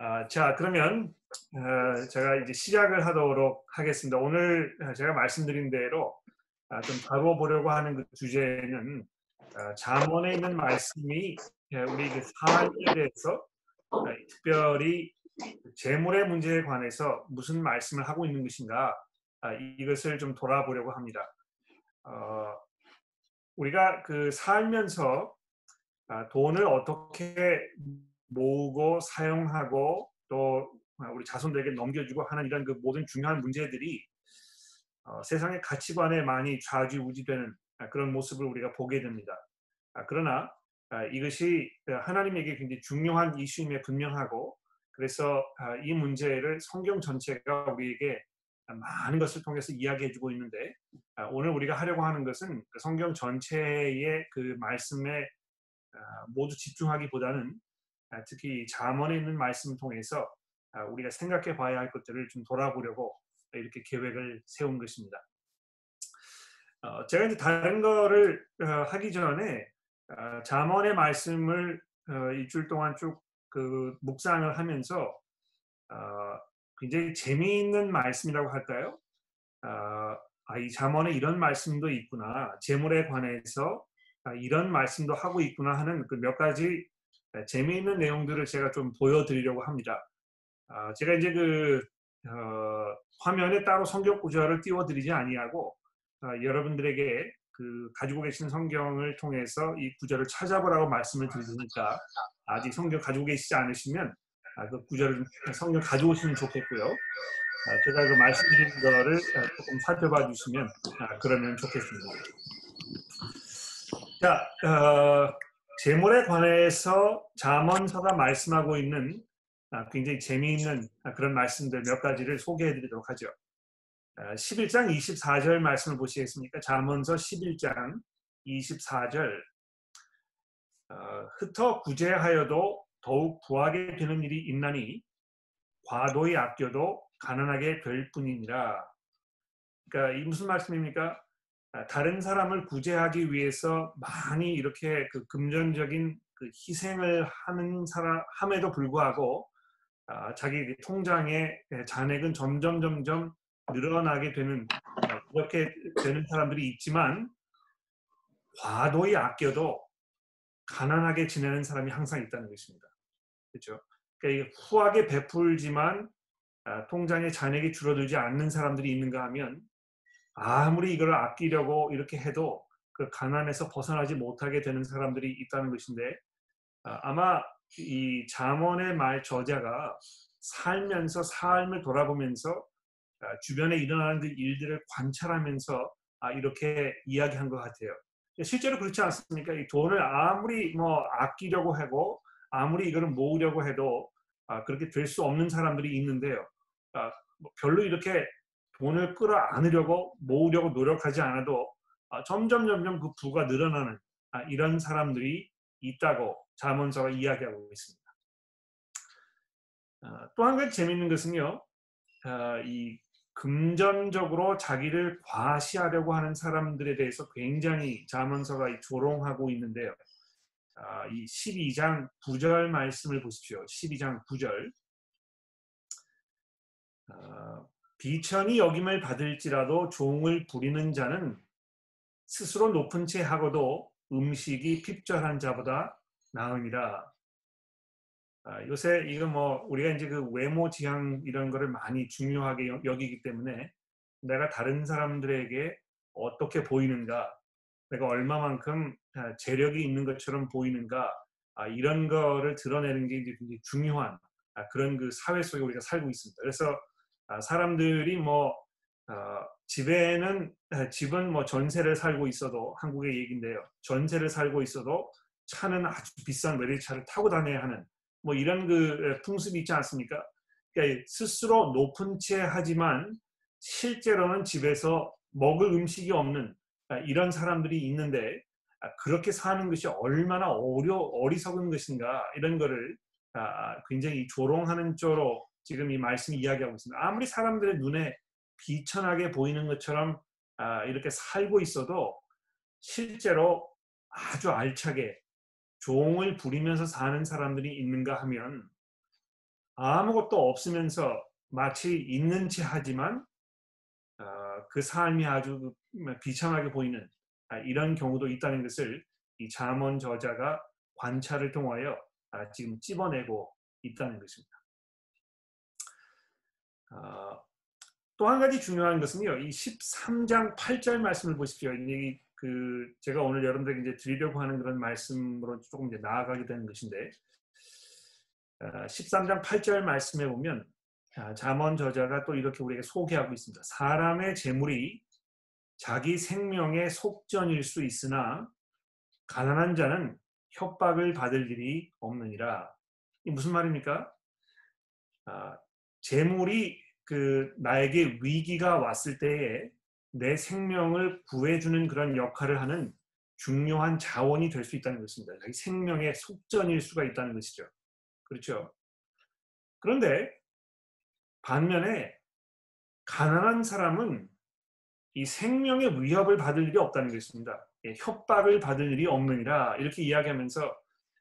아, 자, 그러면 어, 제가 이제 시작을 하도록 하겠습니다. 오늘 제가 말씀드린 대로 아, 좀 다뤄보려고 하는 그 주제는 아, 잠언에 있는 말씀이 우리 그 삶에 대해서 아, 특별히 재물의 문제에 관해서 무슨 말씀을 하고 있는 것인가 아, 이것을 좀 돌아보려고 합니다. 어, 우리가 그 살면서 아, 돈을 어떻게 모으고 사용하고 또 우리 자손들에게 넘겨주고 하는 이런 그 모든 중요한 문제들이 어, 세상의 가치관에 많이 좌지우지되는 그런 모습을 우리가 보게 됩니다. 아, 그러나 아, 이것이 하나님에게 굉장히 중요한 이슈임에 분명하고 그래서 아, 이 문제를 성경 전체가 우리에게 많은 것을 통해서 이야기해주고 있는데 오늘 우리가 하려고 하는 것은 그 성경 전체의 그 말씀에 모두 집중하기보다는 아, 특히 잠언에 있는 말씀을 통해서 아, 우리가 생각해 봐야 할 것들을 좀 돌아보려고 이렇게 계획을 세운 것입니다. 어, 제가 이제 다른 거를 어, 하기 전에 어, 잠언의 말씀을 일주일 동안 쭉 그 묵상을 하면서 굉장히 재미있는 말씀이라고 할까요? 아, 이 잠언에 이런 말씀도 있구나. 재물에 관해서 아, 이런 말씀도 하고 있구나 하는 그 몇 가지 네, 재미있는 내용들을 제가 좀 보여드리려고 합니다. 아, 제가 이제 그 어, 화면에 따로 성경 구절을 띄워드리지 아니하고 어, 여러분들에게 그 가지고 계신 성경을 통해서 이 구절을 찾아보라고 말씀을 드리니까 아직 성경 가지고 계시지 않으시면 아, 그 구절을 성경 가져오시면 좋겠고요. 아, 제가 그 말씀드린 거를 어, 조금 살펴봐 주시면 아, 그러면 좋겠습니다. 자, 어, 재물에 관해서 자언서가 말씀하고 있는 아, 굉장히 재미있는 아, 그런 말씀들 몇 가지를 소개해 드리도록 하죠. 11장 아, 24절 말씀을 보시겠습니까? 자언서 11장 24절 흩어 구제하여도 더욱 구하게 되는 일이 있나니 과도히 아껴도 가난하게 될 뿐이니라. 그러니까 이 무슨 말씀입니까? 아, 다른 사람을 구제하기 위해서 많이 이렇게 그 금전적인 그 희생을 하는 사람 함에도 불구하고 아, 자기 통장의 잔액은 점점 점점 늘어나게 되는 아, 그렇게 되는 사람들이 있지만 과도히 아껴도 가난하게 지내는 사람이 항상 있다는 것입니다. 그렇죠? 그러니까 후하게 베풀지만 통장의 잔액이 줄어들지 않는 사람들이 있는가 하면 아무리 이걸 아끼려고 이렇게 해도 그 가난에서 벗어나지 못하게 되는 사람들이 있다는 것인데 아, 아마 이 잠언의 말 저자가 살면서 삶을 돌아보면서 아, 주변에 일어나는 그 일들을 관찰하면서 아, 이렇게 이야기한 것 같아요. 실제로 그렇지 않습니까? 이 돈을 아무리 뭐 아끼려고 하고 아무리 이거를 모으려고 해도 그렇게 될 수 없는 사람들이 있는데요. 뭐 별로 이렇게 돈을 끌어안으려고 모으려고 노력하지 않아도 아, 점점 점점 그 부가 늘어나는 아, 이런 사람들이 있다고 자문서가 이야기하고 있습니다. 아, 또한 가지 재미있는 것은요, 이 금전적으로 자기를 과시하려고 하는 사람들에 대해서 굉장히 자문서가 조롱하고 있는데요. 이 12장 9절 말씀을 보십시오. 12장 9절. 비천이 여김을 받을지라도 종을 부리는 자는 스스로 높은 채 하고도 음식이 핍절한 자보다 나으니라. 아, 요새 이거 뭐 우리가 이제 그 외모 지향 이런 거를 많이 중요하게 여기기 때문에 내가 다른 사람들에게 어떻게 보이는가, 내가 얼마만큼 아, 재력이 있는 것처럼 보이는가, 아, 이런 거를 드러내는 게 이제 굉장히 중요한 아, 그런 그 사회 속에 우리가 살고 있습니다. 그래서 아, 사람들이 뭐 어, 집에는 아, 집은 뭐 전세를 살고 있어도 한국의 얘기인데요. 전세를 살고 있어도 차는 아주 비싼 외제차를 타고 다녀야 하는 뭐 이런 그 풍습이 있지 않습니까? 그러니까 스스로 높은 채 하지만 실제로는 집에서 먹을 음식이 없는 아, 이런 사람들이 있는데 그렇게 사는 것이 얼마나 어려 어리석은 것인가 이런 거를 굉장히 조롱하는 쪽으로 지금 이 말씀이 이야기하고 있습니다. 아무리 사람들의 눈에 비천하게 보이는 것처럼 아, 이렇게 살고 있어도 실제로 아주 알차게 종을 부리면서 사는 사람들이 있는가 하면 아무것도 없으면서 마치 있는 체 하지만 어, 그 삶이 아주 비참하게 보이는 아, 이런 경우도 있다는 것을 이 잠언 저자가 관찰을 통하여 아, 지금 찝어내고 있다는 것입니다. 어, 또한 가지 중요한 것은요. 이 13장 8절 말씀을 보십시오. 이, 그 제가 오늘 여러분들에게 이제 드리려고 하는 그런 말씀으로 조금 이제 나아가게 되는 것인데 13장 어, 8절 말씀에 보면 잠언 저자가 또 이렇게 우리에게 소개하고 있습니다. 사람의 재물이 자기 생명의 속전일 수 있으나 가난한 자는 협박을 받을 일이 없느니라. 이 무슨 말입니까? 아, 재물이 그 나에게 위기가 왔을 때에 내 생명을 구해주는 그런 역할을 하는 중요한 자원이 될 수 있다는 것입니다. 자기 생명의 속전일 수가 있다는 것이죠. 그렇죠. 그런데 반면에 가난한 사람은 이 생명의 위협을 받을 일이 없다는 것입니다. 예, 협박을 받을 일이 없느니라 이렇게 이야기하면서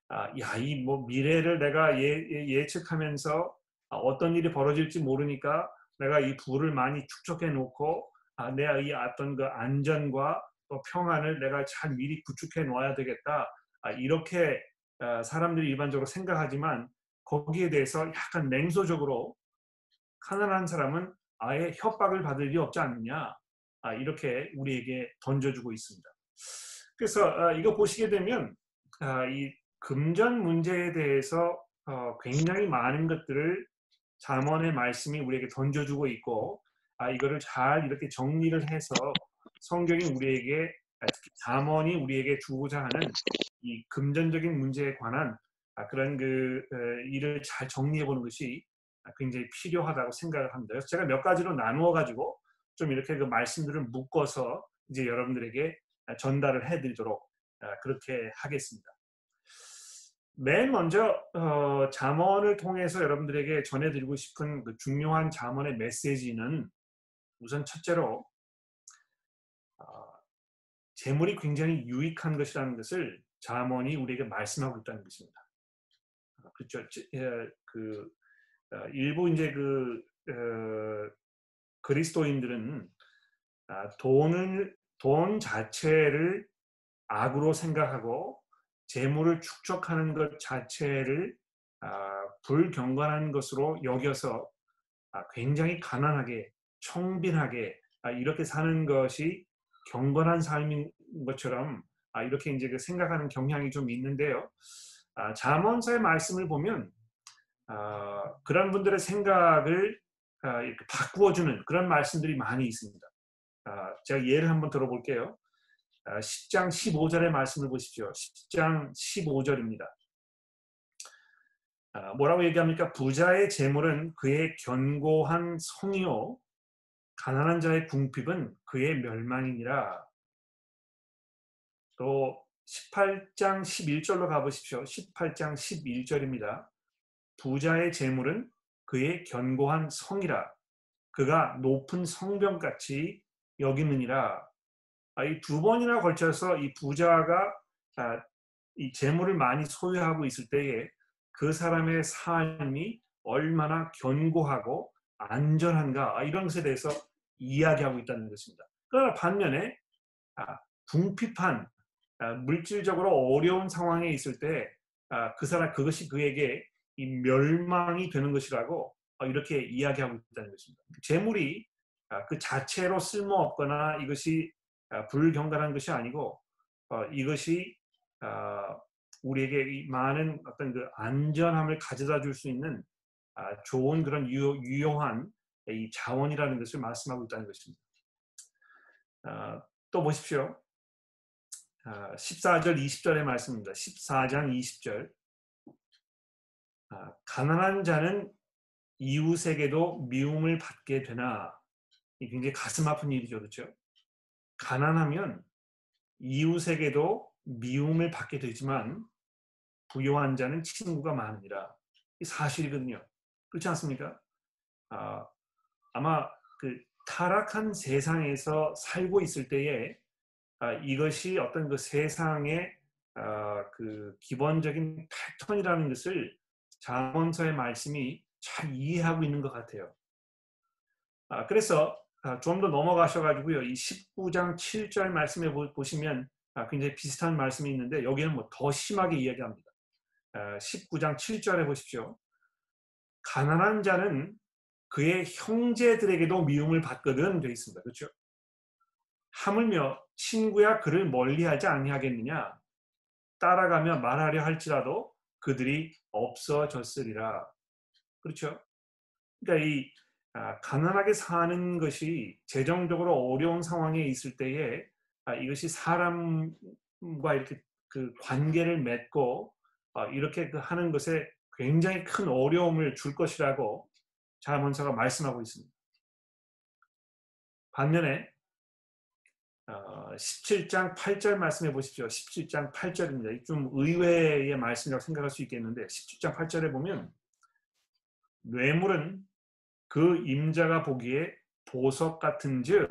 아, 야이 뭐 미래를 내가 예, 예 측하면서 아, 어떤 일이 벌어질지 모르니까 내가 이 부를 많이 축적해 놓고 아, 내가 이 어떤 그 안전과 또 평안을 내가 잘 미리 구축해 놓아야 되겠다 아, 이렇게 아, 사람들이 일반적으로 생각하지만 거기에 대해서 약간 냉소적으로 가난한 사람은 아예 협박을 받을 일이 없지 않느냐 아, 이렇게 우리에게 던져주고 있습니다. 그래서 아, 이거 보시게 되면 아, 이 금전 문제에 대해서 어, 굉장히 많은 것들을 잠언의 말씀이 우리에게 던져주고 있고 아 이거를 잘 이렇게 정리를 해서 성경이 우리에게 특히 잠언이 우리에게 주고자 하는 이 금전적인 문제에 관한 그런 그 일을 잘 정리해 보는 것이 굉장히 필요하다고 생각을 합니다. 그래서 제가 몇 가지로 나누어 가지고 좀 이렇게 그 말씀들을 묶어서 이제 여러분들에게 전달을 해드리도록 그렇게 하겠습니다. 맨 먼저 어, 잠언을 통해서 여러분들에게 전해드리고 싶은 그 중요한 잠언의 메시지는 우선 첫째로 어, 재물이 굉장히 유익한 것이라는 것을 잠언이 우리에게 말씀하고 있다는 것입니다. 어, 그렇죠. 예, 그 어, 일부 이제 그 어, 그리스도인들은 아, 돈을 돈 자체를 악으로 생각하고 재물을 축적하는 것 자체를 아, 불경건한 것으로 여겨서 아, 굉장히 가난하게 청빈하게 아, 이렇게 사는 것이 경건한 삶인 것처럼 이렇게 이제 그 생각하는 경향이 좀 있는데요. 자언서의 말씀을 보면 그런 분들의 생각을 바꾸어주는 그런 말씀들이 많이 있습니다. 제가 예를 한번 들어볼게요. 10장 아, 15절의 말씀을 보십시오. 10장 15절입니다. 아, 뭐라고 얘기합니까? 부자의 재물은 그의 견고한 성이요 가난한 자의 궁핍은 그의 멸망이니라. 또 18장 11절로 가보십시오. 18장 11절입니다. 부자의 재물은 그의 견고한 성이라. 그가 높은 성벽같이 여기느니라. 아, 이두 번이나 걸쳐서 이 부자가 아, 이 재물을 많이 소유하고 있을 때에 그 사람의 삶이 얼마나 견고하고 안전한가 아, 이런 것에 대해서 이야기하고 있다는 것입니다. 그러나 반면에 궁핍한 물질적으로 어려운 상황에 있을 때 그 사람 그것이 그에게 이 멸망이 되는 것이라고 이렇게 이야기하고 있다는 것입니다. 재물이 그 자체로 쓸모없거나 이것이 아, 불경건한 것이 아니고 어, 이것이 어, 우리에게 많은 어떤 그 안전함을 가져다 줄 수 있는 아, 좋은 그런 유용, 한 이 자원이라는 것을 말씀하고 있다는 것입니다. 아, 또 보십시오. 14절, 20절의 말씀입니다. 14장 20절. 가난한 자는 이웃에게도 미움을 받게 되나. 이 굉장히 가슴 아픈 일이죠. 그렇죠? 가난하면 이웃에게도 미움을 받게 되지만 부유한 자는 친구가 많으니라. 이 사실이거든요. 그렇지 않습니까? 아, 아마 그 타락한 세상에서 살고 있을 때에 아, 이것이 어떤 그 세상의 아, 그 기본적인 패턴이라는 것을 자언서의 말씀이 잘 이해하고 있는 것 같아요. 아, 그래서 아, 좀 더 넘어가셔가지고요. 이 19장 7절 말씀에 보시면 아, 굉장히 비슷한 말씀이 있는데 여기는 뭐 더 심하게 이야기합니다. 19장 7절에 보십시오. 가난한 자는 그의 형제들에게도 미움을 받거든 되어 있습니다. 그렇죠? 하물며 친구야 그를 멀리하지 아니하겠느냐 따라가며 말하려 할지라도 그들이 없어졌으리라. 그렇죠? 그러니까 이 아, 가난하게 사는 것이 재정적으로 어려운 상황에 있을 때에 아, 이것이 사람과 이렇게 그 관계를 맺고 어, 이렇게 그 하는 것에 굉장히 큰 어려움을 줄 것이라고 자문서가 말씀하고 있습니다. 반면에 17장 어, 8절 말씀해 보십시오. 17장 8절입니다. 좀 의외의 말씀이라고 생각할 수 있겠는데 17장 8절에 보면 뇌물은 그 임자가 보기에 보석 같은즉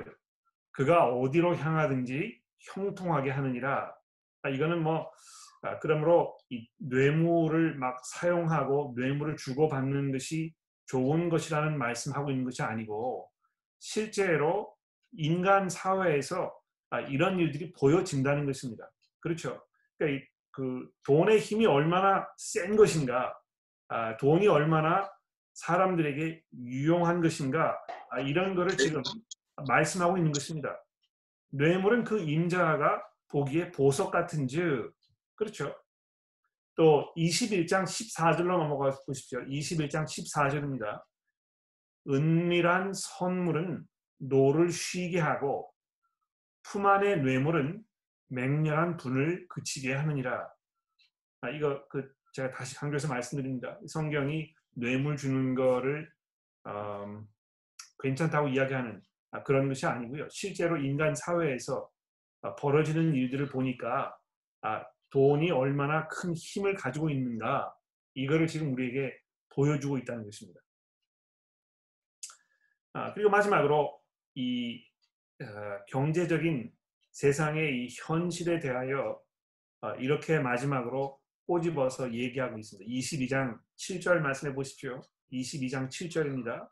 그가 어디로 향하든지 형통하게 하느니라. 아, 이거는 뭐 아, 그러므로 이 뇌물을 막 사용하고 뇌물을 주고 받는 것이 좋은 것이라는 말씀하고 있는 것이 아니고 실제로 인간 사회에서 아, 이런 일들이 보여진다는 것입니다. 그렇죠. 그러니까 그 돈의 힘이 얼마나 센 것인가, 아, 돈이 얼마나 사람들에게 유용한 것인가 아, 이런 거를 지금 말씀하고 있는 것입니다. 뇌물은 그 임자가 보기에 보석 같은 즉 그렇죠. 또 21장 14절로 넘어가 보십시오. 21장 14절입니다. 은밀한 선물은 노를 쉬게 하고 품 안의 뇌물은 맹렬한 분을 그치게 하느니라. 아, 이거 그 제가 다시 강조해서 말씀드립니다. 성경이 뇌물 주는 거를 음, 괜찮다고 이야기하는 아, 그런 것이 아니고요. 실제로 인간 사회에서 아, 벌어지는 일들을 보니까 아, 돈이 얼마나 큰 힘을 가지고 있는가 이거를 지금 우리에게 보여주고 있다는 것입니다. 아, 그리고 마지막으로 이 어, 경제적인 세상의 이 현실에 대하여 어, 이렇게 마지막으로 꼬집어서 얘기하고 있습니다. 22장 7절 말씀해 보십시오. 22장 7절입니다.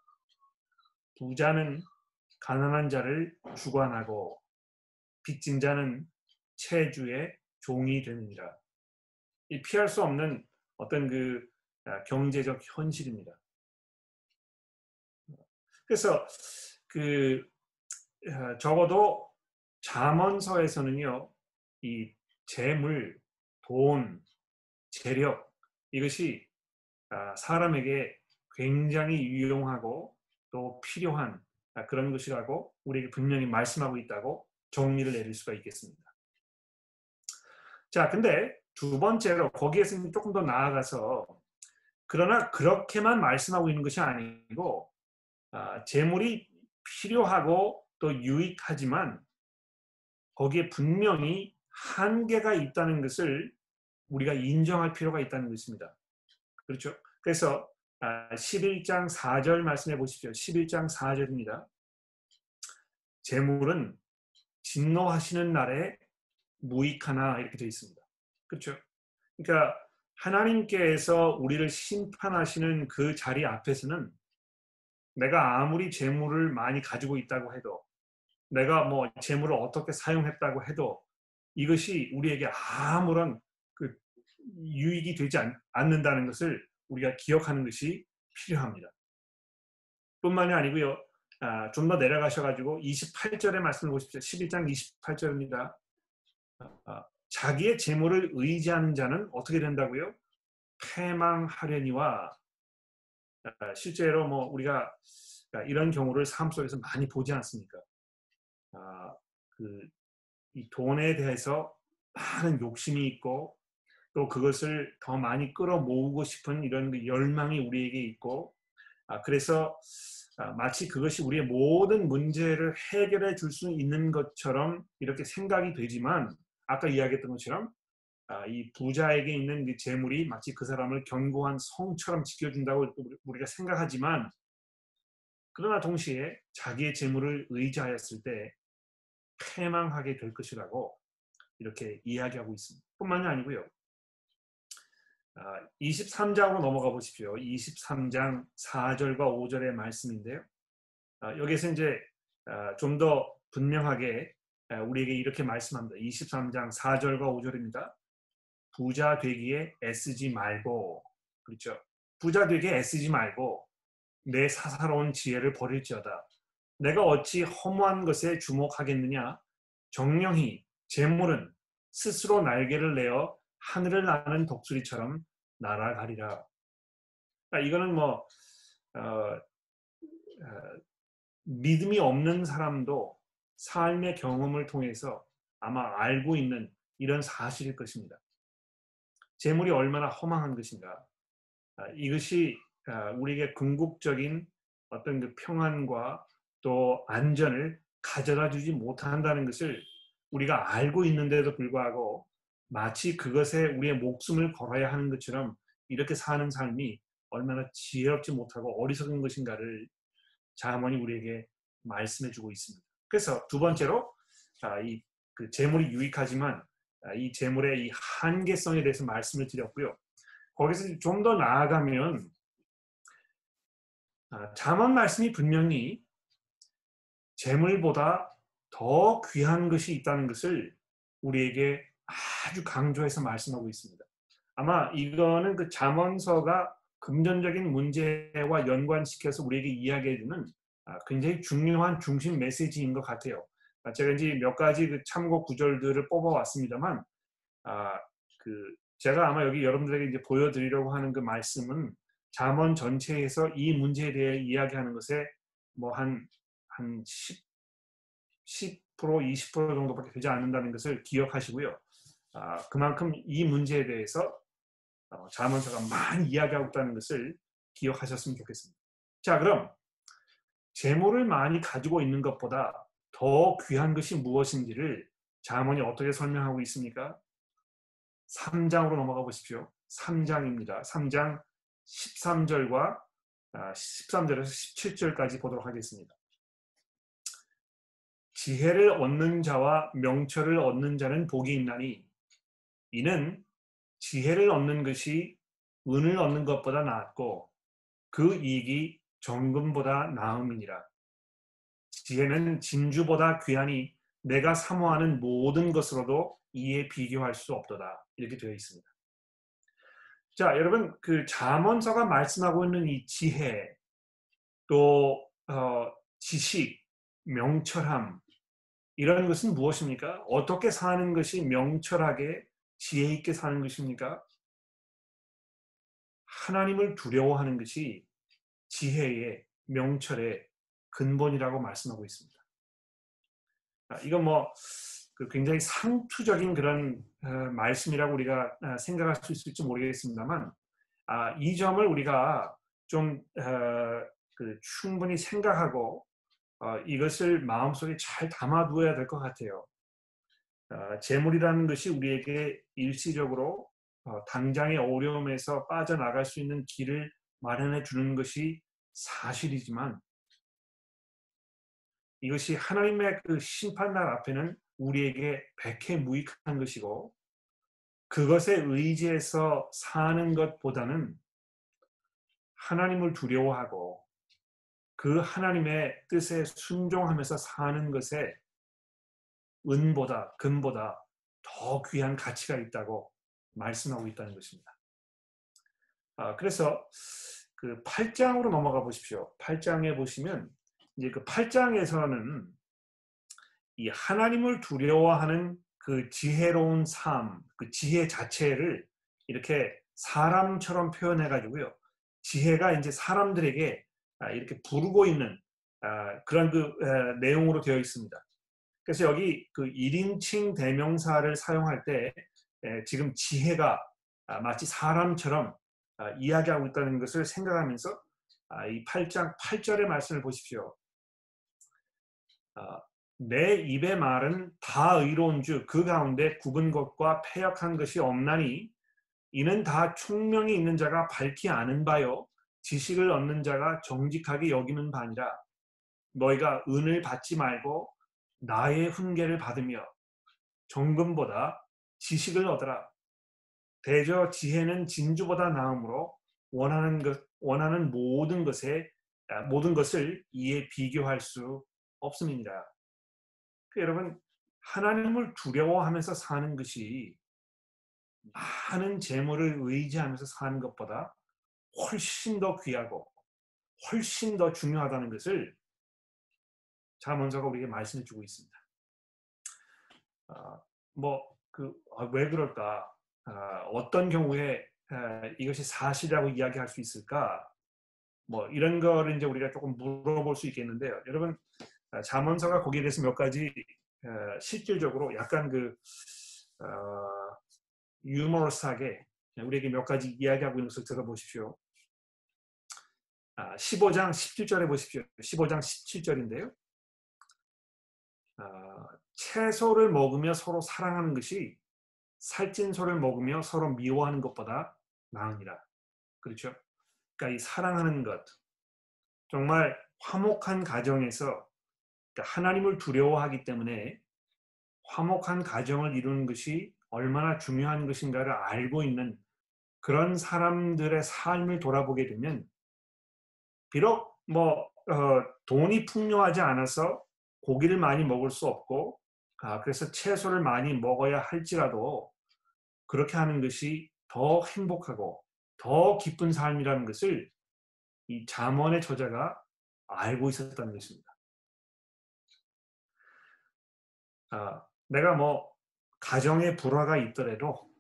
부자는 가난한 자를 주관하고 빚진 자는 체주의 종이 되느니라. 이 피할 수 없는 어떤 그 아, 경제적 현실입니다. 그래서 그 아, 적어도 잠언서에서는요, 이 재물, 돈, 재력 이것이 아, 사람에게 굉장히 유용하고 또 필요한 그런 것이라고 우리에게 분명히 말씀하고 있다고 정리를 내릴 수가 있겠습니다. 자, 근데 두 번째로 거기에서 조금 더 나아가서 그러나 그렇게만 말씀하고 있는 것이 아니고 아, 재물이 필요하고 또 유익하지만 거기에 분명히 한계가 있다는 것을 우리가 인정할 필요가 있다는 것입니다. 그렇죠? 그래서 11장 아, 4절 말씀해 보십시오. 11장 4절입니다. 재물은 진노하시는 날에 무익하나 이렇게 되어 있습니다. 그렇죠? 그러니까 하나님께서 우리를 심판하시는 그 자리 앞에서는 내가 아무리 재물을 많이 가지고 있다고 해도 내가 뭐 재물을 어떻게 사용했다고 해도 이것이 우리에게 아무런 그 유익이 되지 않, 는다는 것을 우리가 기억하는 것이 필요합니다. 뿐만이 아니고요. 아, 좀 더 내려가셔가지고 28절의 말씀을 보십시오. 11장 28절입니다. 아, 자기의 재물을 의지하는 자는 어떻게 된다고요? 패망하려니와 아, 실제로 뭐 우리가 이런 경우를 삶 속에서 많이 보지 않습니까? 아, 그이 돈에 대해서 많은 욕심이 있고 또 그것을 더 많이 끌어모으고 싶은 이런 그 열망이 우리에게 있고 아, 그래서 아, 마치 그것이 우리의 모든 문제를 해결해 줄 수 있는 것처럼 이렇게 생각이 되지만 아까 이야기했던 것처럼 아, 이 부자에게 있는 그 재물이 마치 그 사람을 견고한 성처럼 지켜준다고 우리가 생각하지만 그러나 동시에 자기의 재물을 의지하였을 때 패망하게 될 것이라고 이렇게 이야기하고 있습니다. 뿐만이 아니고요. 23장으로 넘어가 보십시오. 23장 4절과 5절의 말씀인데요. 아, 여기서 이제 아, 좀더 분명하게 아, 우리에게 이렇게 말씀합니다. 23장 4절과 5절입니다. 부자 되기에 애쓰지 말고 그렇죠. 부자 되기에 애쓰지 말고 내 사사로운 지혜를 버릴지어다. 내가 어찌 허무한 것에 주목하겠느냐? 정령히 재물은 스스로 날개를 내어 하늘을 나는 독수리처럼 날아가리라. 그러니까 이거는 뭐 어, 어, 믿음이 없는 사람도 삶의 경험을 통해서 아마 알고 있는 이런 사실일 것입니다. 재물이 얼마나 허망한 것인가. 아, 이것이 아, 우리에게 궁극적인 어떤 그 평안과 또 안전을 가져다 주지 못한다는 것을 우리가 알고 있는데도 불구하고 마치 그것에 우리의 목숨을 걸어야 하는 것처럼 이렇게 사는 삶이 얼마나 지혜롭지 못하고 어리석은 것인가를 자문이 우리에게 말씀해 주고 있습니다. 그래서 두 번째로 이 그 재물이 유익하지만 아, 이 재물의 이 한계성에 대해서 말씀을 드렸고요. 거기서 좀 더 나아가면 아, 말씀이 분명히 재물보다 더 귀한 것이 있다는 것을 우리에게 아주 강조해서 말씀하고 있습니다. 아마 이거는 그 잠언서가 금전적인 문제와 연관시켜서 우리에게 이야기해주는 아, 굉장히 중요한 중심 메시지인 것 같아요. 아, 제가 이제 몇 가지 그 참고 구절들을 뽑아왔습니다만, 아, 그 제가 아마 여기 여러분들에게 이제 보여드리려고 하는 그 말씀은 잠언 전체에서 이 문제에 대해 이야기하는 것에 뭐 한 한 10, 10% 20% 정도밖에 되지 않는다는 것을 기억하시고요. 아, 그만큼 이 문제에 대해서 어, 자문서가 많이 이야기하고 있다는 것을 기억하셨으면 좋겠습니다. 자, 그럼 재물을 많이 가지고 있는 것보다 더 귀한 것이 무엇인지를 자문이 어떻게 설명하고 있습니까? 3장으로 넘어가 보십시오. 3장입니다. 3장 13절과 13절에서 아, 17절까지 보도록 하겠습니다. 지혜를 얻는 자와 명철을 얻는 자는 복이 있나니 이는 지혜를 얻는 것이 은을 얻는 것보다 낫고 그 이익이 정금보다 나음이니라. 지혜는 진주보다 귀하니 내가 사모하는 모든 것으로도 이에 비교할 수 없도다. 이렇게 되어 있습니다. 자, 여러분 그 잠언서가 말씀하고 있는 이 지혜 또 어, 지식, 명철함 이런 것은 무엇입니까? 어떻게 사는 것이 명철하게 지혜 있게 사는 것입니까? 하나님을 두려워하는 것이 지혜의 명철의 근본이라고 말씀하고 있습니다. 아, 이건 뭐그 굉장히 상투적인 그런 어, 말씀이라고 우리가 어, 생각할 수 있을지 모르겠습니다만 아, 이 점을 우리가 좀 어, 그 충분히 생각하고 이것을 마음속에 잘 담아두어야 될 것 같아요. 재물이라는 것이 우리에게 일시적으로 당장의 어려움에서 빠져나갈 수 있는 길을 마련해 주는 것이 사실이지만 이것이 하나님의 그 심판날 앞에는 우리에게 백해무익한 것이고 그것에 의지해서 사는 것보다는 하나님을 두려워하고 그 하나님의 뜻에 순종하면서 사는 것에 은보다 금보다 더 귀한 가치가 있다고 말씀하고 있다는 것입니다. 아, 그래서 그 8장으로 넘어가 보십시오. 8장에 보시면 이제 그 8장에서는 이 하나님을 두려워하는 그 지혜로운 삶, 그 지혜 자체를 이렇게 사람처럼 표현해 가지고요. 지혜가 이제 사람들에게 아, 이렇게 부르고 있는 아, 그런 그 내용으로 되어 있습니다. 그래서 여기 그 1인칭 대명사를 사용할 때 지금 지혜가 아, 마치 사람처럼 이야기하고 있다는 것을 생각하면서 이 8장 8절의 말씀을 보십시오. 내 입의 말은 다 의로운 주그 가운데 굽은 것과 패역한 것이 없나니 이는 다 총명이 있는 자가 밝히 아는 바요 지식을 얻는 자가 정직하게 여기는 바니라 너희가 은을 받지 말고 나의 훈계를 받으며 정금보다 지식을 얻어라 대저 지혜는 진주보다 나음으로 원하는 것 원하는 모든 것에 아, 모든 것을 이에 비교할 수 없음이니라. 그 여러분 하나님을 두려워하면서 사는 것이 많은 재물을 의지하면서 사는 것보다 훨씬 더 귀하고 훨씬 더 중요하다는 것을 자문서가 우리에게 말씀해 주고 있습니다. 어, 뭐그 아, 왜 그럴까? 어, 어떤 경우에 어, 이것이 사실이라고 이야기할 수 있을까? 뭐 이런 거를 이제 우리가 조금 물어볼 수 있겠는데요. 여러분 자문서가 거기에 대해서 몇 가지 실질적으로 약간 그 어, 유머러스하게 우리에게 몇 가지 이야기하고 있는 것을 들어보십시오. 아, 15장 17절에 보십시오. 15장 17절인데요. 아, 채소를 먹으며 서로 사랑하는 것이 살찐 소를 먹으며 서로 미워하는 것보다 나으니라. 그렇죠? 그러니까 이 사랑하는 것, 정말 화목한 가정에서 그러니까 하나님을 두려워하기 때문에 화목한 가정을 이루는 것이 얼마나 중요한 것인가를 알고 있는 그런 사람들의 삶을 돌아보게 되면 비록 뭐 어, 돈이 풍요하지 않아서 고기를 많이 먹을 수 없고 아, 그래서 채소를 많이 먹어야 할지라도 그렇게 하는 것이 더 행복하고 더 기쁜 삶이라는 것을 이 잠언의 저자가 알고 있었다는 것입니다. 아, 내가 뭐 가정에 불화가 있더라도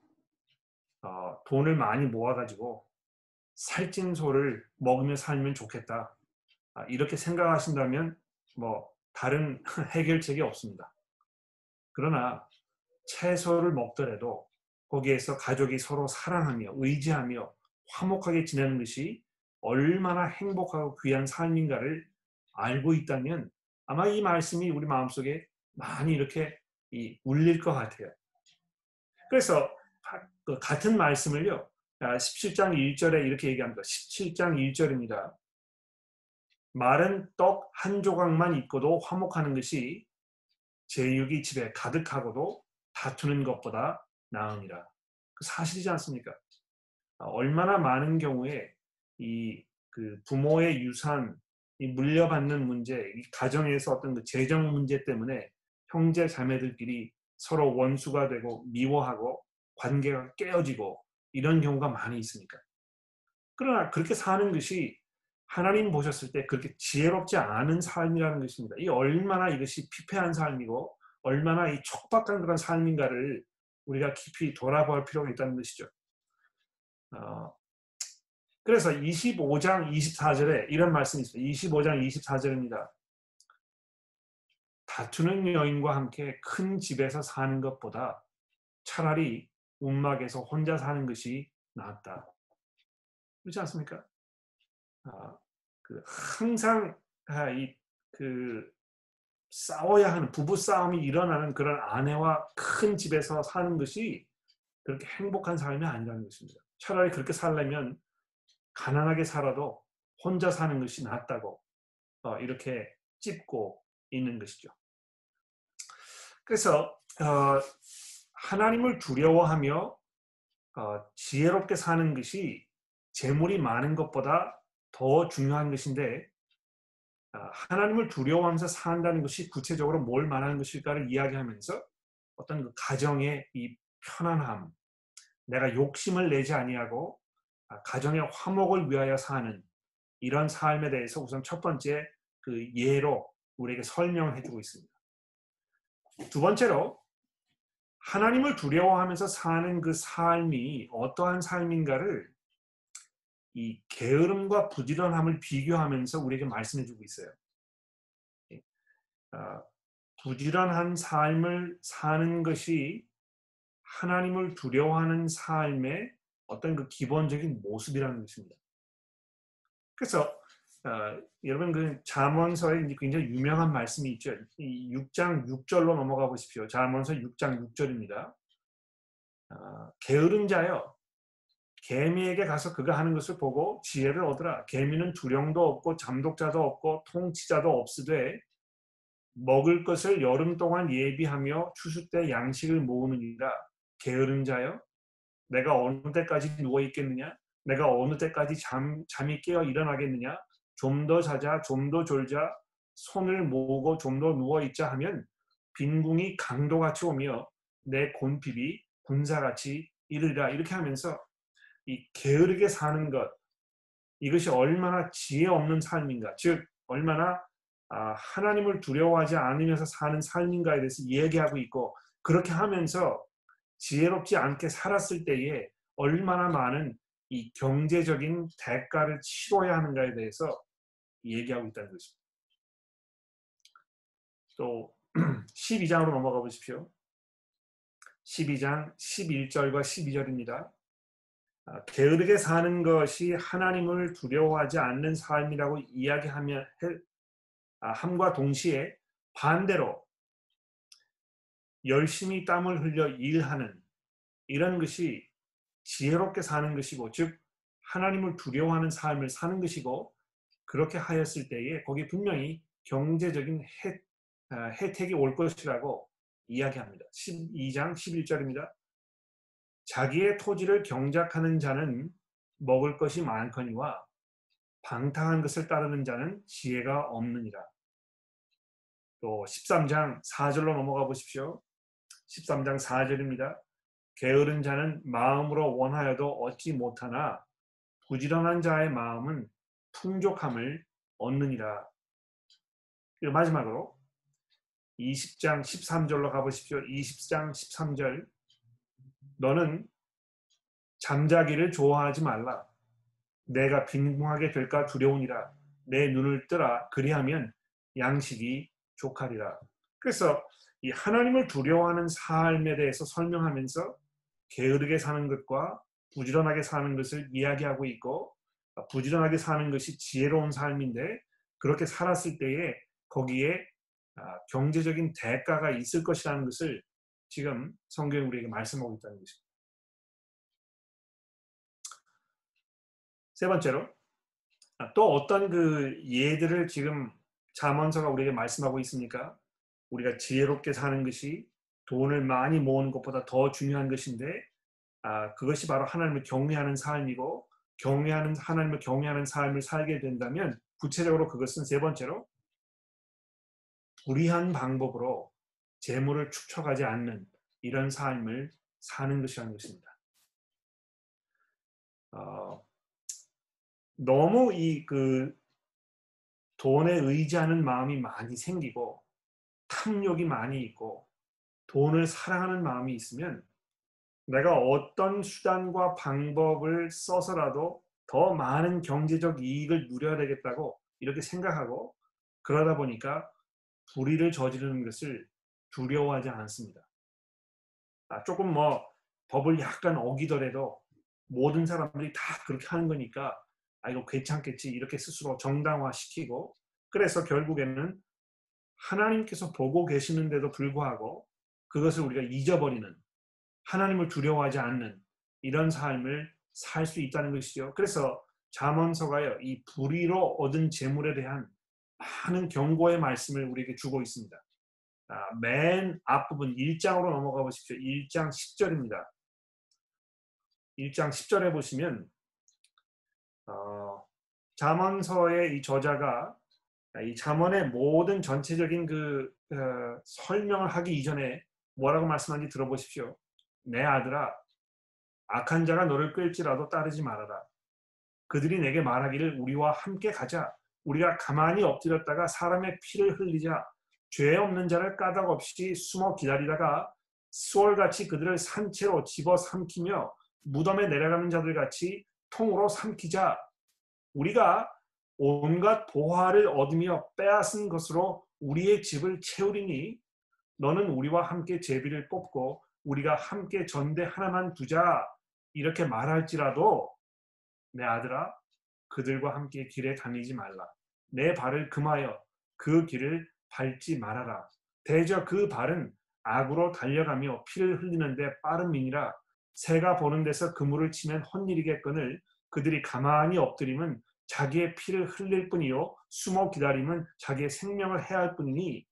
어, 돈을 많이 모아가지고 살찐 소를 먹으며 살면 좋겠다. 아, 이렇게 생각하신다면 뭐 다른 해결책이 없습니다. 그러나 채소를 먹더라도 거기에서 가족이 서로 사랑하며 의지하며 화목하게 지내는 것이 얼마나 행복하고 귀한 삶인가를 알고 있다면 아마 이 말씀이 우리 마음속에 많이 이렇게 울릴 것 같아요. 그래서 그 같은 말씀을요. 17장 아, 1절에 이렇게 얘기합니다. 17장 1절입니다. 마른 떡 한 조각만 있고도 화목하는 것이 제육이 집에 가득하고도 다투는 것보다 나으니라. 그 사실이지 않습니까? 아, 얼마나 많은 경우에 이 그 부모의 유산, 이 물려받는 문제, 이 가정에서 어떤 그 재정 문제 때문에 형제 자매들끼리 서로 원수가 되고 미워하고 관계가 깨어지고 이런 경우가 많이 있으니까. 그러나 그렇게 사는 것이 하나님 보셨을 때 그렇게 지혜롭지 않은 삶이라는 것입니다. 이 얼마나 이것이 피폐한 삶이고 얼마나 이 촉박한 그런 삶인가를 우리가 깊이 돌아볼 필요가 있다는 것이죠. 어, 그래서 25장 24절에 이런 말씀이 있어요. 25장 24절입니다. 다투는 여인과 함께 큰 집에서 사는 것보다 차라리 움막에서 혼자 사는 것이 낫다. 그렇지 않습니까? 아, 그 항상 아, 이그 싸워야 하는 부부 싸움이 일어나는 그런 아내와 큰 집에서 사는 것이 그렇게 행복한 삶이 아니라는 것입니다. 차라리 그렇게 살려면 가난하게 살아도 혼자 사는 것이 낫다고 어, 이렇게 찝고 있는 것이죠. 그래서 어, 하나님을 두려워하며 어, 지혜롭게 사는 것이 재물이 많은 것보다 더 중요한 것인데 어, 하나님을 두려워하면서 산다는 것이 구체적으로 뭘 말하는 것일까를 이야기하면서 어떤 그 가정의 이 편안함, 내가 욕심을 내지 아니하고 아, 가정의 화목을 위하여 사는 이런 삶에 대해서 우선 첫 번째 그 예로 우리에게 설명을 해주고 있습니다. 두 번째로 하나님을 두려워하면서 사는 그 삶이 어떠한 삶인가를 이 게으름과 부지런함을 비교하면서 우리에게 말씀해 주고 있어요. 예. 아, 부지런한 삶을 사는 것이 하나님을 두려워하는 삶의 어떤 그 기본적인 모습이라는 것입니다. 그래서 어, 여러분 그 잠언서에 굉장히 유명한 말씀이 있죠. 이 6장 6절로 넘어가 보십시오. 잠언서 6장 6절입니다. 어, 게으른 자여 개미에게 가서 그가 하는 것을 보고 지혜를 얻으라. 개미는 두령도 없고 잠독자도 없고 통치자도 없으되 먹을 것을 여름 동안 예비하며 추수 때 양식을 모으느니라. 게으른 자여 내가 어느 때까지 누워 있겠느냐? 내가 어느 때까지 잠, 잠이 깨어 일어나겠느냐? 좀 더 자자, 좀 더 졸자, 손을 모으고 좀 더 누워 있자 하면 빈궁이 강도같이 오며 내 곤핍이 군사같이 이르리라 이렇게 하면서 이 게으르게 사는 것 이것이 얼마나 지혜 없는 삶인가 즉 얼마나 아, 하나님을 두려워하지 않으면서 사는 삶인가에 대해서 얘기하고 있고 그렇게 하면서 지혜롭지 않게 살았을 때에 얼마나 많은 이 경제적인 대가를 치러야 하는가에 대해서 얘기하고 있다는 것입니다. 또 12장으로 넘어가 보십시오. 12장 11절과 12절입니다. 아, 게으르게 사는 것이 하나님을 두려워하지 않는 삶이라고 이야기하며 아, 함과 동시에 반대로 열심히 땀을 흘려 일하는 이런 것이 지혜롭게 사는 것이고 즉 하나님을 두려워하는 삶을 사는 것이고 그렇게 하였을 때에 거기 분명히 경제적인 혜, 아, 혜택이 올 것이라고 이야기합니다. 12장 11절입니다. 자기의 토지를 경작하는 자는 먹을 것이 많거니와 방탕한 것을 따르는 자는 지혜가 없느니라. 또 13장 4절로 넘어가 보십시오. 13장 4절입니다. 게으른 자는 마음으로 원하여도 얻지 못하나 부지런한 자의 마음은 풍족함을 얻느니라. 마지막으로 20장 13절로 가보십시오. 20장 13절 너는 잠자기를 좋아하지 말라. 내가 빈궁하게 될까 두려우니라. 내 눈을 뜨라. 그리하면 양식이 족하리라. 그래서 이 하나님을 두려워하는 삶에 대해서 설명하면서 게으르게 사는 것과 부지런하게 사는 것을 이야기하고 있고 부지런하게 사는 것이 지혜로운 삶인데 그렇게 살았을 때에 거기에 아, 경제적인 대가가 있을 것이라는 것을 지금 성경이 우리에게 말씀하고 있다는 것입니다. 세 번째로 아, 또 어떤 그 예들을 지금 자언서가 우리에게 말씀하고 있습니까? 우리가 지혜롭게 사는 것이 돈을 많이 모으는 것보다 더 중요한 것인데 아, 그것이 바로 하나님을 경외하는 삶이고 경외하는 하나님을 경외하는 삶을 살게 된다면 구체적으로 그것은 세 번째로 불의한 방법으로 재물을 축적하지 않는 이런 삶을 사는 것이라는 것입니다. 어, 너무 이 그 돈에 의지하는 마음이 많이 생기고 탐욕이 많이 있고 돈을 사랑하는 마음이 있으면 내가 어떤 수단과 방법을 써서라도 더 많은 경제적 이익을 누려야 되겠다고 이렇게 생각하고 그러다 보니까 불의를 저지르는 것을 두려워하지 않습니다. 아, 조금 뭐 법을 약간 어기더라도 모든 사람들이 다 그렇게 하는 거니까 아 이거 괜찮겠지 이렇게 스스로 정당화시키고 그래서 결국에는 하나님께서 보고 계시는데도 불구하고 그것을 우리가 잊어버리는 하나님을 두려워하지 않는 이런 삶을 살 수 있다는 것이죠. 그래서 잠언서가요 이 불의로 얻은 재물에 대한 많은 경고의 말씀을 우리에게 주고 있습니다. 아, 맨 앞부분 1장으로 넘어가 보십시오. 1장 10절입니다. 1장 10절에 보시면 어, 잠언서의 이 저자가 이 잠언의 모든 전체적인 그 어, 설명을 하기 이전에 뭐라고 말씀하는지 들어보십시오. 내 아들아, 악한 자가 너를 끌지라도 따르지 말아라. 그들이 내게 말하기를 우리와 함께 가자. 우리가 가만히 엎드렸다가 사람의 피를 흘리자 죄 없는 자를 까닭 없이 숨어 기다리다가 수월같이 그들을 산채로 집어 삼키며 무덤에 내려가는 자들 같이 통으로 삼키자 우리가 온갖 보화를 얻으며 빼앗은 것으로 우리의 집을 채우리니 너는 우리와 함께 제비를 뽑고 우리가 함께 전대 하나만 두자 이렇게 말할지라도 내 아들아 그들과 함께 길에 다니지 말라. 내 발을 금하여 그 길을 밟지 말아라. 대저 그 발은 악으로 달려가며 피를 흘리는데 민이라 새가 보는 데서 그물을 치면 헛일이겠거늘 그들이 가만히 엎드리면 자기의 피를 흘릴 뿐이요 숨어 기다리면 자기의 생명을 해할 뿐이니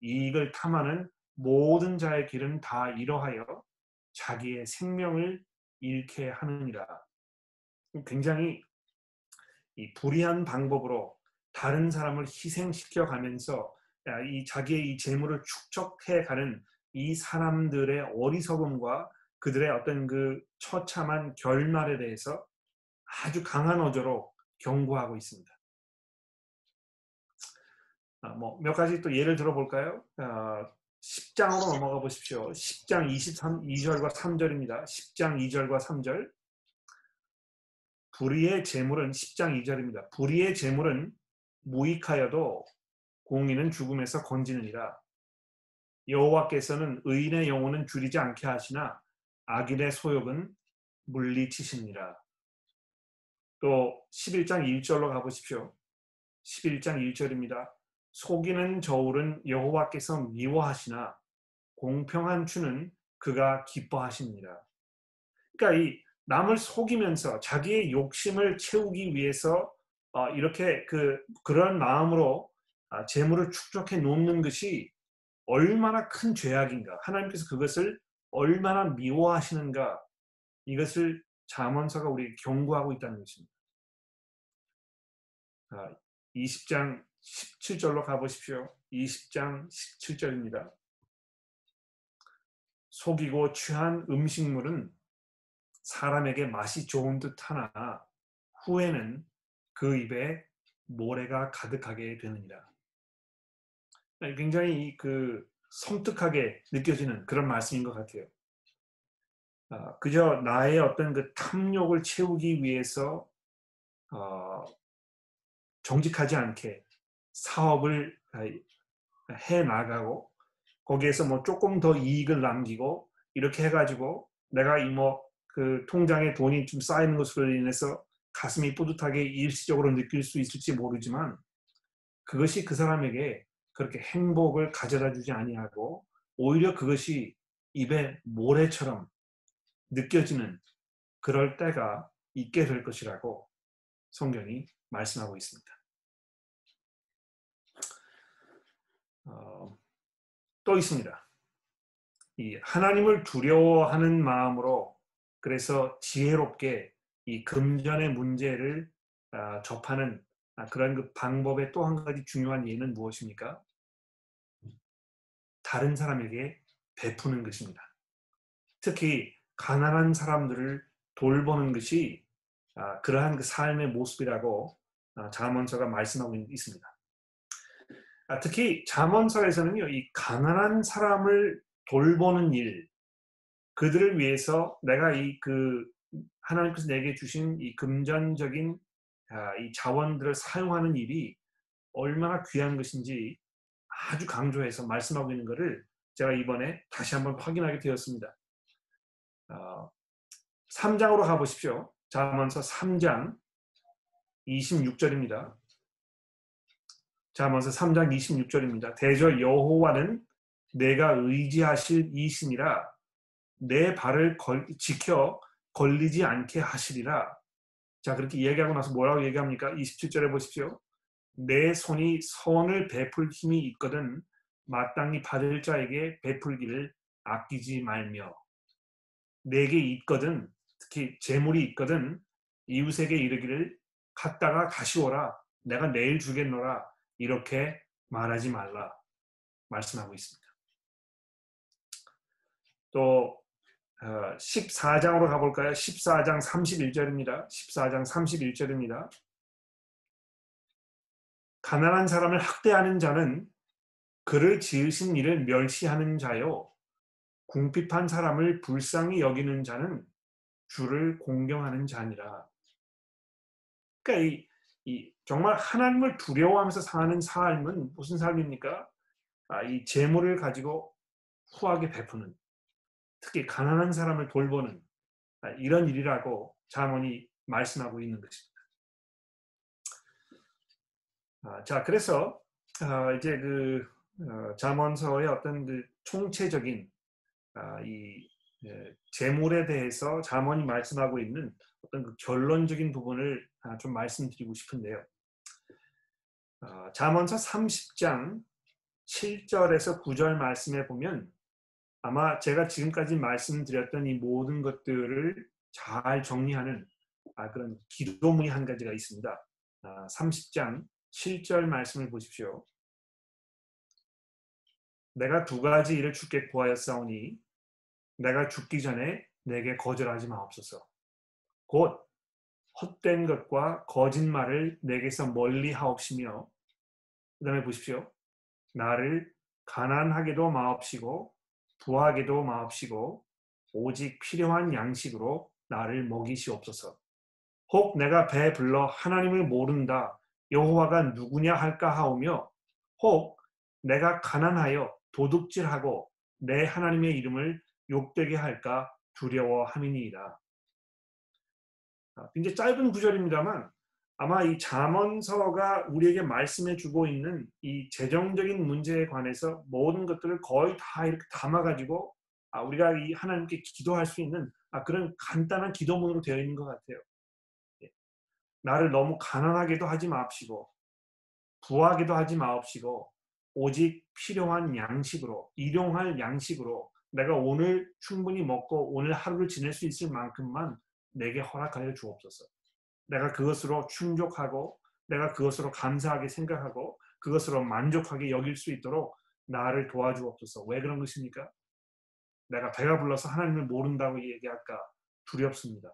이익을 탐하는 모든 자의 길은 다 이러하여 자기의 생명을 잃게 하느니라. 굉장히 이 불의한 방법으로 다른 사람을 희생시켜 가면서 이 자기의 이 재물을 축적해 가는 이 사람들의 어리석음과 그들의 어떤 그 처참한 결말에 대해서 아주 강한 어조로 경고하고 있습니다. 아, 뭐몇 가지 또 예를 들어볼까요? 아, 10장으로 넘어가 보십시오. 10장 23, 2절과 3절입니다. 10장 2절과 3절. 불의의 재물은 10장 2절입니다. 불의의 재물은 무익하여도 공의는 죽음에서 건지느니라. 여호와께서는 의인의 영혼은 줄이지 않게 하시나 악인의 소욕은 물리치십니다. 또 11장 1절로 가보십시오. 11장 1절입니다. 속이는 저울은 여호와께서 미워하시나 공평한 추는 그가 기뻐하십니다. 그러니까 이 남을 속이면서 자기의 욕심을 채우기 위해서 어, 이렇게 그 그런 마음으로 아, 재물을 축적해 놓는 것이 얼마나 큰 죄악인가. 하나님께서 그것을 얼마나 미워하시는가. 이것을 자문서가 우리 경고하고 있다는 것입니다. 20장 아, 17절로 가보십시오. 20장 17절입니다. 속이고 취한 음식물은 사람에게 맛이 좋은 듯 하나 후에는 그 입에 모래가 가득하게 되느니라. 굉장히 그 섬뜩하게 느껴지는 그런 말씀인 것 같아요. 아, 그저 나의 어떤 그 탐욕을 채우기 위해서 어, 정직하지 않게 사업을 해 나가고 거기에서 뭐 조금 더 이익을 남기고 이렇게 해가지고 내가 이뭐 그 통장에 돈이 좀 쌓이는 것으로 인해서 가슴이 뿌듯하게 일시적으로 느낄 수 있을지 모르지만 그것이 그 사람에게 그렇게 행복을 가져다 주지 아니하고 오히려 그것이 입에 모래처럼 느껴지는 그럴 때가 있게 될 것이라고 성경이 말씀하고 있습니다. 어, 또 있습니다. 이 하나님을 두려워하는 마음으로 그래서 지혜롭게 이 금전의 문제를 아, 접하는 아, 그런 그 방법의 또 한 가지 중요한 예는 무엇입니까? 다른 사람에게 베푸는 것입니다. 특히 가난한 사람들을 돌보는 것이 아, 그러한 그 삶의 모습이라고 자문서가 말씀하고 있습니다. 특히 자문서에서는요, 이 가난한 사람을 돌보는 일, 그들을 위해서 내가 이그 하나님께서 내게 주신 이 금전적인 아, 이 자원들을 사용하는 일이 얼마나 귀한 것인지 아주 강조해서 말씀하고 있는 것을 제가 이번에 다시 한번 확인하게 되었습니다. 어, 3장으로 가보십시오. 자문서 3장 26절입니다. 자문서 3장 26절입니다. 대저 여호와는 내가 의지하실 이신이라 내 발을 걸, 지켜 걸리지 않게 하시리라. 자, 그렇게 얘기하고 나서 뭐라고 얘기합니까? 27절에 보십시오. 내 손이 선을 베풀 힘이 있거든 마땅히 받을 자에게 베풀기를 아끼지 말며 내게 있거든 특히 재물이 있거든 이웃에게 이르기를 갔다가 다시 오라 내가 내일 주겠노라 이렇게 말하지 말라 말씀하고 있습니다. 또 14장으로 어, 가볼까요? 14장 31절입니다. 14장 31절입니다. 가난한 사람을 학대하는 자는 그를 지으신 일을 멸시하는 자요. 궁핍한 사람을 불쌍히 여기는 자는 주를 공경하는 자니라. 그러니까 이, 이 정말 하나님을 두려워하면서 사는 삶은 무슨 삶입니까? 아, 이 재물을 가지고 후하게 베푸는 특히 가난한 사람을 돌보는 아, 이런 일이라고 자문이 말씀하고 있는 것입니다. 아, 자, 그래서 아, 이제 그 어, 자문서의 어떤 그 총체적인 이 예, 재물에 대해서 자문이 말씀하고 있는 어떤 그 결론적인 부분을 좀 말씀드리고 싶은데요. 자문서 30장 7절에서 9절 말씀에 보면 아마 제가 지금까지 말씀드렸던 이 모든 것들을 잘 정리하는 아, 그런 기도문이 한 가지가 있습니다. 아, 30장 7절 말씀을 보십시오. 내가 두 가지 일을 주께 구하였사오니 내가 죽기 전에 내게 거절하지 마옵소서. 곧 헛된 것과 거짓말을 내게서 멀리 하옵시며 그 다음에 보십시오. 나를 가난하게도 마옵시고 부하게도 마옵시고 오직 필요한 양식으로 나를 먹이시옵소서. 혹 내가 배 불러 하나님을 모른다 여호와가 누구냐 할까 하오며 혹 내가 가난하여 도둑질하고 내 하나님의 이름을 욕되게 할까 두려워함이니이다. 아, 굉장히 짧은 구절입니다만 아마 이 잠언서가 우리에게 말씀해 주고 있는 이 재정적인 문제에 관해서 모든 것들을 거의 다 이렇게 담아가지고 아, 우리가 이 하나님께 기도할 수 있는 아, 그런 간단한 기도문으로 되어 있는 것 같아요. 예. 나를 너무 가난하게도 하지 마옵시고 부하게도 하지 마옵시고 오직 필요한 양식으로 일용할 양식으로 내가 오늘 충분히 먹고 오늘 하루를 지낼 수 있을 만큼만 내게 허락하여 주옵소서. 내가 그것으로 충족하고 내가 그것으로 감사하게 생각하고 그것으로 만족하게 여길 수 있도록 나를 도와주옵소서. 왜 그런 것입니까? 내가 배가 불러서 하나님을 모른다고 얘기할까 두렵습니다.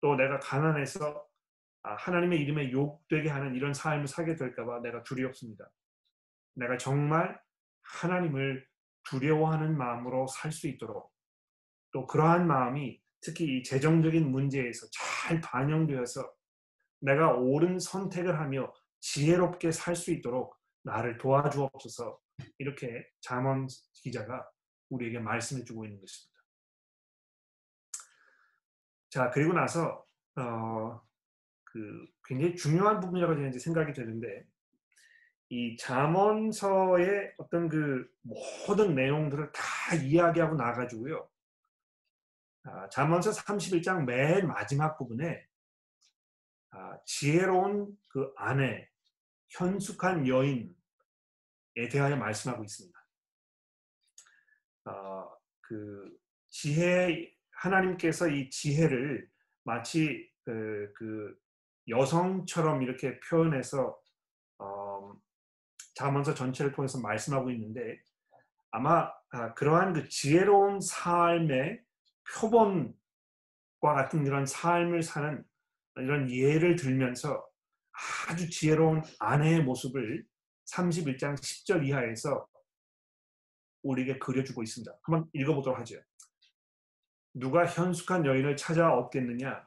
또 내가 가난해서 아, 하나님의 이름에 욕되게 하는 이런 삶을 살게 될까봐 내가 두렵습니다. 내가 정말 하나님을 두려워하는 마음으로 살 수 있도록 또 그러한 마음이 특히 이 재정적인 문제에서 잘 반영되어서 내가 옳은 선택을 하며 지혜롭게 살 수 있도록 나를 도와주옵소서 이렇게 잠언 기자가 우리에게 말씀해 주고 있는 것입니다. 자 그리고 나서 어, 그 굉장히 중요한 부분이라고 이제 생각이 되는데 이 잠언서의 어떤 그 모든 내용들을 다 이야기하고 나가지고요. 아, 잠언서 31장 맨 마지막 부분에 아, 지혜로운 그 아내, 현숙한 여인에 대하여 말씀하고 있습니다. 어, 그 지혜 하나님께서 이 지혜를 마치 그, 그 여성처럼 이렇게 표현해서 어, 자문서 전체를 통해서 말씀하고 있는데 아마 아, 그러한 그 지혜로운 삶의 표본과 같은 그런 삶을 사는 이런 예를 들면서 아주 지혜로운 아내의 모습을 31장 10절 이하에서 우리에게 그려주고 있습니다. 한번 읽어보도록 하죠. 누가 현숙한 여인을 찾아 얻겠느냐?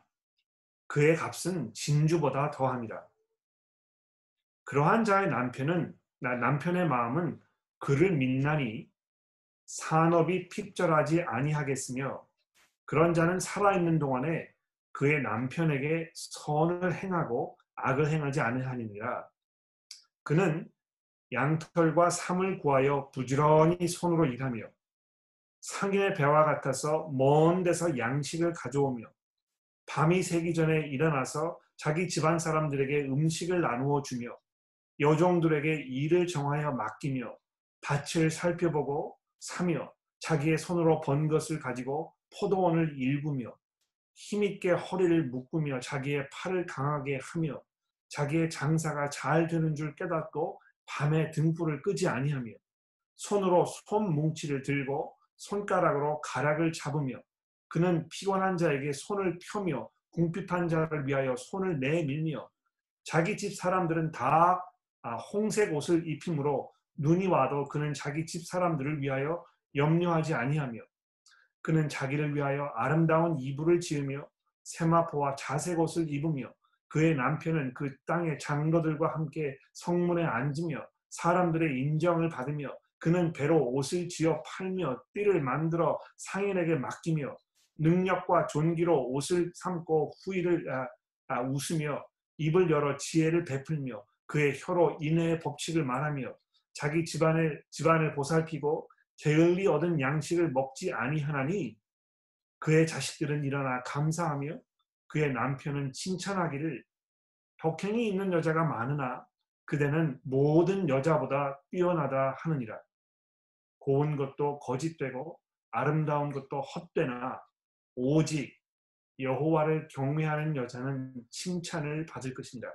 그의 값은 진주보다 더합니다. 그러한 자의 남편은 남편의 마음은 그를 믿나니 산업이 핍절하지 아니하겠으며 그런 자는 살아있는 동안에 그의 남편에게 선을 행하고 악을 행하지 않으하니라. 그는 양털과 삼을 구하여 부지런히 손으로 일하며 상인의 배와 같아서 먼 데서 양식을 가져오며 밤이 새기 전에 일어나서 자기 집안 사람들에게 음식을 나누어 주며 여종들에게 일을 정하여 맡기며 밭을 살펴보고 사며 자기의 손으로 번 것을 가지고 포도원을 일구며 힘있게 허리를 묶으며 자기의 팔을 강하게 하며 자기의 장사가 잘 되는 줄 깨닫고 밤에 등불을 끄지 아니하며 손으로 손 뭉치를 들고 손가락으로 가락을 잡으며 그는 피곤한 자에게 손을 펴며 궁핍한 자를 위하여 손을 내밀며 자기 집 사람들은 다 아, 홍색 옷을 입힘으로 눈이 와도 그는 자기 집 사람들을 위하여 염려하지 아니하며 그는 자기를 위하여 아름다운 이불을 지으며 세마포와 자색 옷을 입으며 그의 남편은 그 땅의 장로들과 함께 성문에 앉으며 사람들의 인정을 받으며 그는 배로 옷을 지어 팔며 띠를 만들어 상인에게 맡기며 능력과 존귀로 옷을 삼고 후일을 아, 아, 웃으며 입을 열어 지혜를 베풀며 그의 혀로 인해의 법칙을 말하며 자기 집안을 집안을 보살피고 게을리 얻은 양식을 먹지 아니하나니 그의 자식들은 일어나 감사하며 그의 남편은 칭찬하기를 덕행이 있는 여자가 많으나 그대는 모든 여자보다 뛰어나다 하느니라. 고운 것도 거짓되고 아름다운 것도 헛되나 오직 여호와를 경외하는 여자는 칭찬을 받을 것이니라.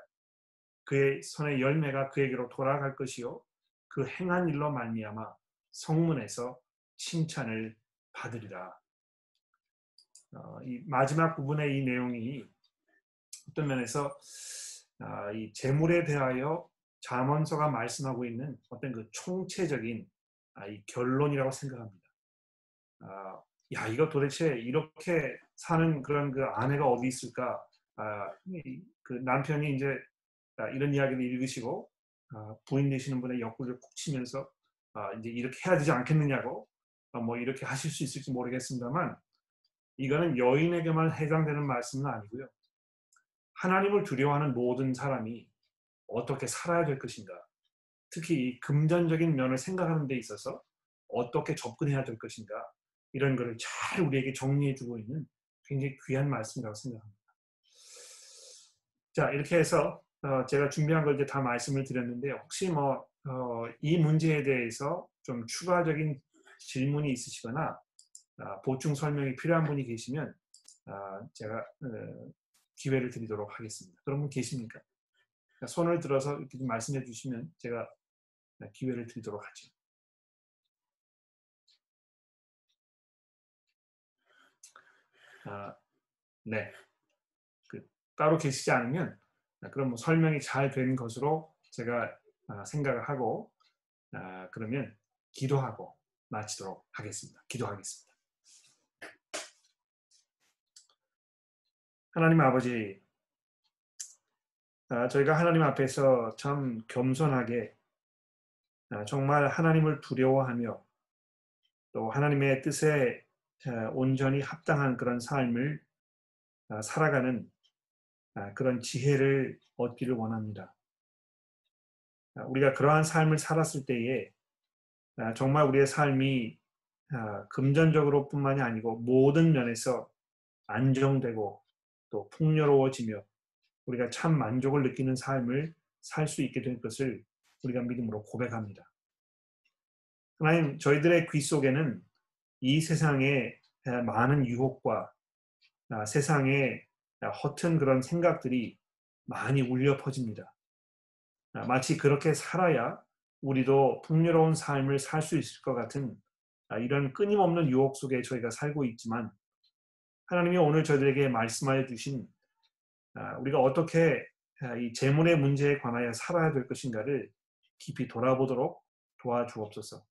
그의 손의 열매가 그에게로 돌아갈 것이요 그 행한 일로 말미암아 성문에서 칭찬을 받으리라. 어, 이 마지막 부분의 이 내용이 어떤 면에서 아, 이 재물에 대하여 잠언서가 말씀하고 있는 어떤 그 총체적인 아, 이 결론이라고 생각합니다. 아, 야 이거 도대체 이렇게 사는 그런 그 아내가 어디 있을까? 아, 그 남편이 이제 아, 이런 이야기를 읽으시고 아, 부인 되시는 분의 옆구리를 푹 치면서 아, 이제 이렇게 해야 되지 않겠느냐고 아, 뭐 이렇게 하실 수 있을지 모르겠습니다만 이거는 여인에게만 해당되는 말씀은 아니고요. 하나님을 두려워하는 모든 사람이 어떻게 살아야 될 것인가, 특히 금전적인 면을 생각하는 데 있어서 어떻게 접근해야 될 것인가, 이런 것을 잘 우리에게 정리해 주고 있는 굉장히 귀한 말씀이라고 생각합니다. 자, 이렇게 해서 어, 제가 준비한 걸 이제 다 말씀을 드렸는데 혹시 뭐 이 어, 문제에 대해서 좀 추가적인 질문이 있으시거나 아, 보충 설명이 필요한 분이 계시면 아, 제가 어, 기회를 드리도록 하겠습니다. 그런 분 계십니까? 그러니까 손을 들어서 이렇게 좀 말씀해 주시면 제가 기회를 드리도록 하죠. 아, 네. 그, 따로 계시지 않으면 그럼 뭐 설명이 잘 된 것으로 제가 아, 생각을 하고 아, 그러면 기도하고 마치도록 하겠습니다. 기도하겠습니다. 하나님 아버지, 아, 저희가 하나님 앞에서 참 겸손하게 아, 정말 하나님을 두려워하며 또 하나님의 뜻에 아, 온전히 합당한 그런 삶을 살아가는 그런 지혜를 얻기를 원합니다. 우리가 그러한 삶을 살았을 때에 정말 우리의 삶이 금전적으로 뿐만이 아니고 모든 면에서 안정되고 또 풍요로워지며 우리가 참 만족을 느끼는 삶을 살 수 있게 될 것을 우리가 믿음으로 고백합니다. 하나님, 저희들의 귀 속에는 이 세상의 많은 유혹과 아, 세상의 허튼 그런 생각들이 많이 울려 퍼집니다. 아, 마치 그렇게 살아야 우리도 풍요로운 삶을 살 수 있을 것 같은 아, 이런 끊임없는 유혹 속에 저희가 살고 있지만 하나님이 오늘 저희들에게 말씀하여 주신 아, 우리가 어떻게 아, 이 재물의 문제에 관하여 살아야 될 것인가를 깊이 돌아보도록 도와주옵소서.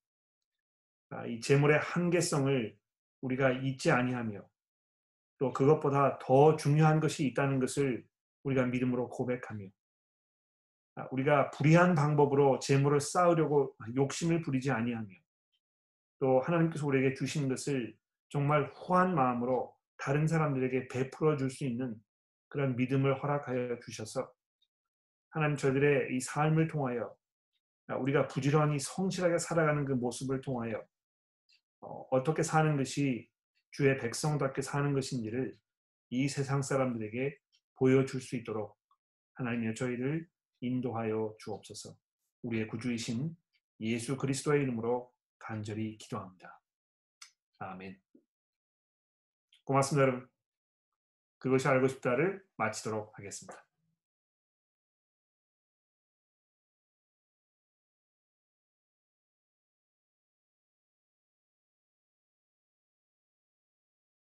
아, 이 재물의 한계성을 우리가 잊지 아니하며 또 그것보다 더 중요한 것이 있다는 것을 우리가 믿음으로 고백하며 우리가 불의한 방법으로 재물을 쌓으려고 욕심을 부리지 아니하며 또 하나님께서 우리에게 주신 것을 정말 후한 마음으로 다른 사람들에게 베풀어 줄 수 있는 그런 믿음을 허락하여 주셔서 하나님 저들의 이 삶을 통하여 우리가 부지런히 성실하게 살아가는 그 모습을 통하여 어, 떻게 사는 것이 주의 백성답게 사는 것인지를 이 세상 사람들에게 보여줄 수 있도록 하나님여 저희를 인도하여 주옵소서. 우리의 구주이신 예수 그리스도의 이름으로 간절히 기도합니다. 아멘. 고맙습니다, 여러분. 그것이 알고 싶다를 마치도록 하겠습니다.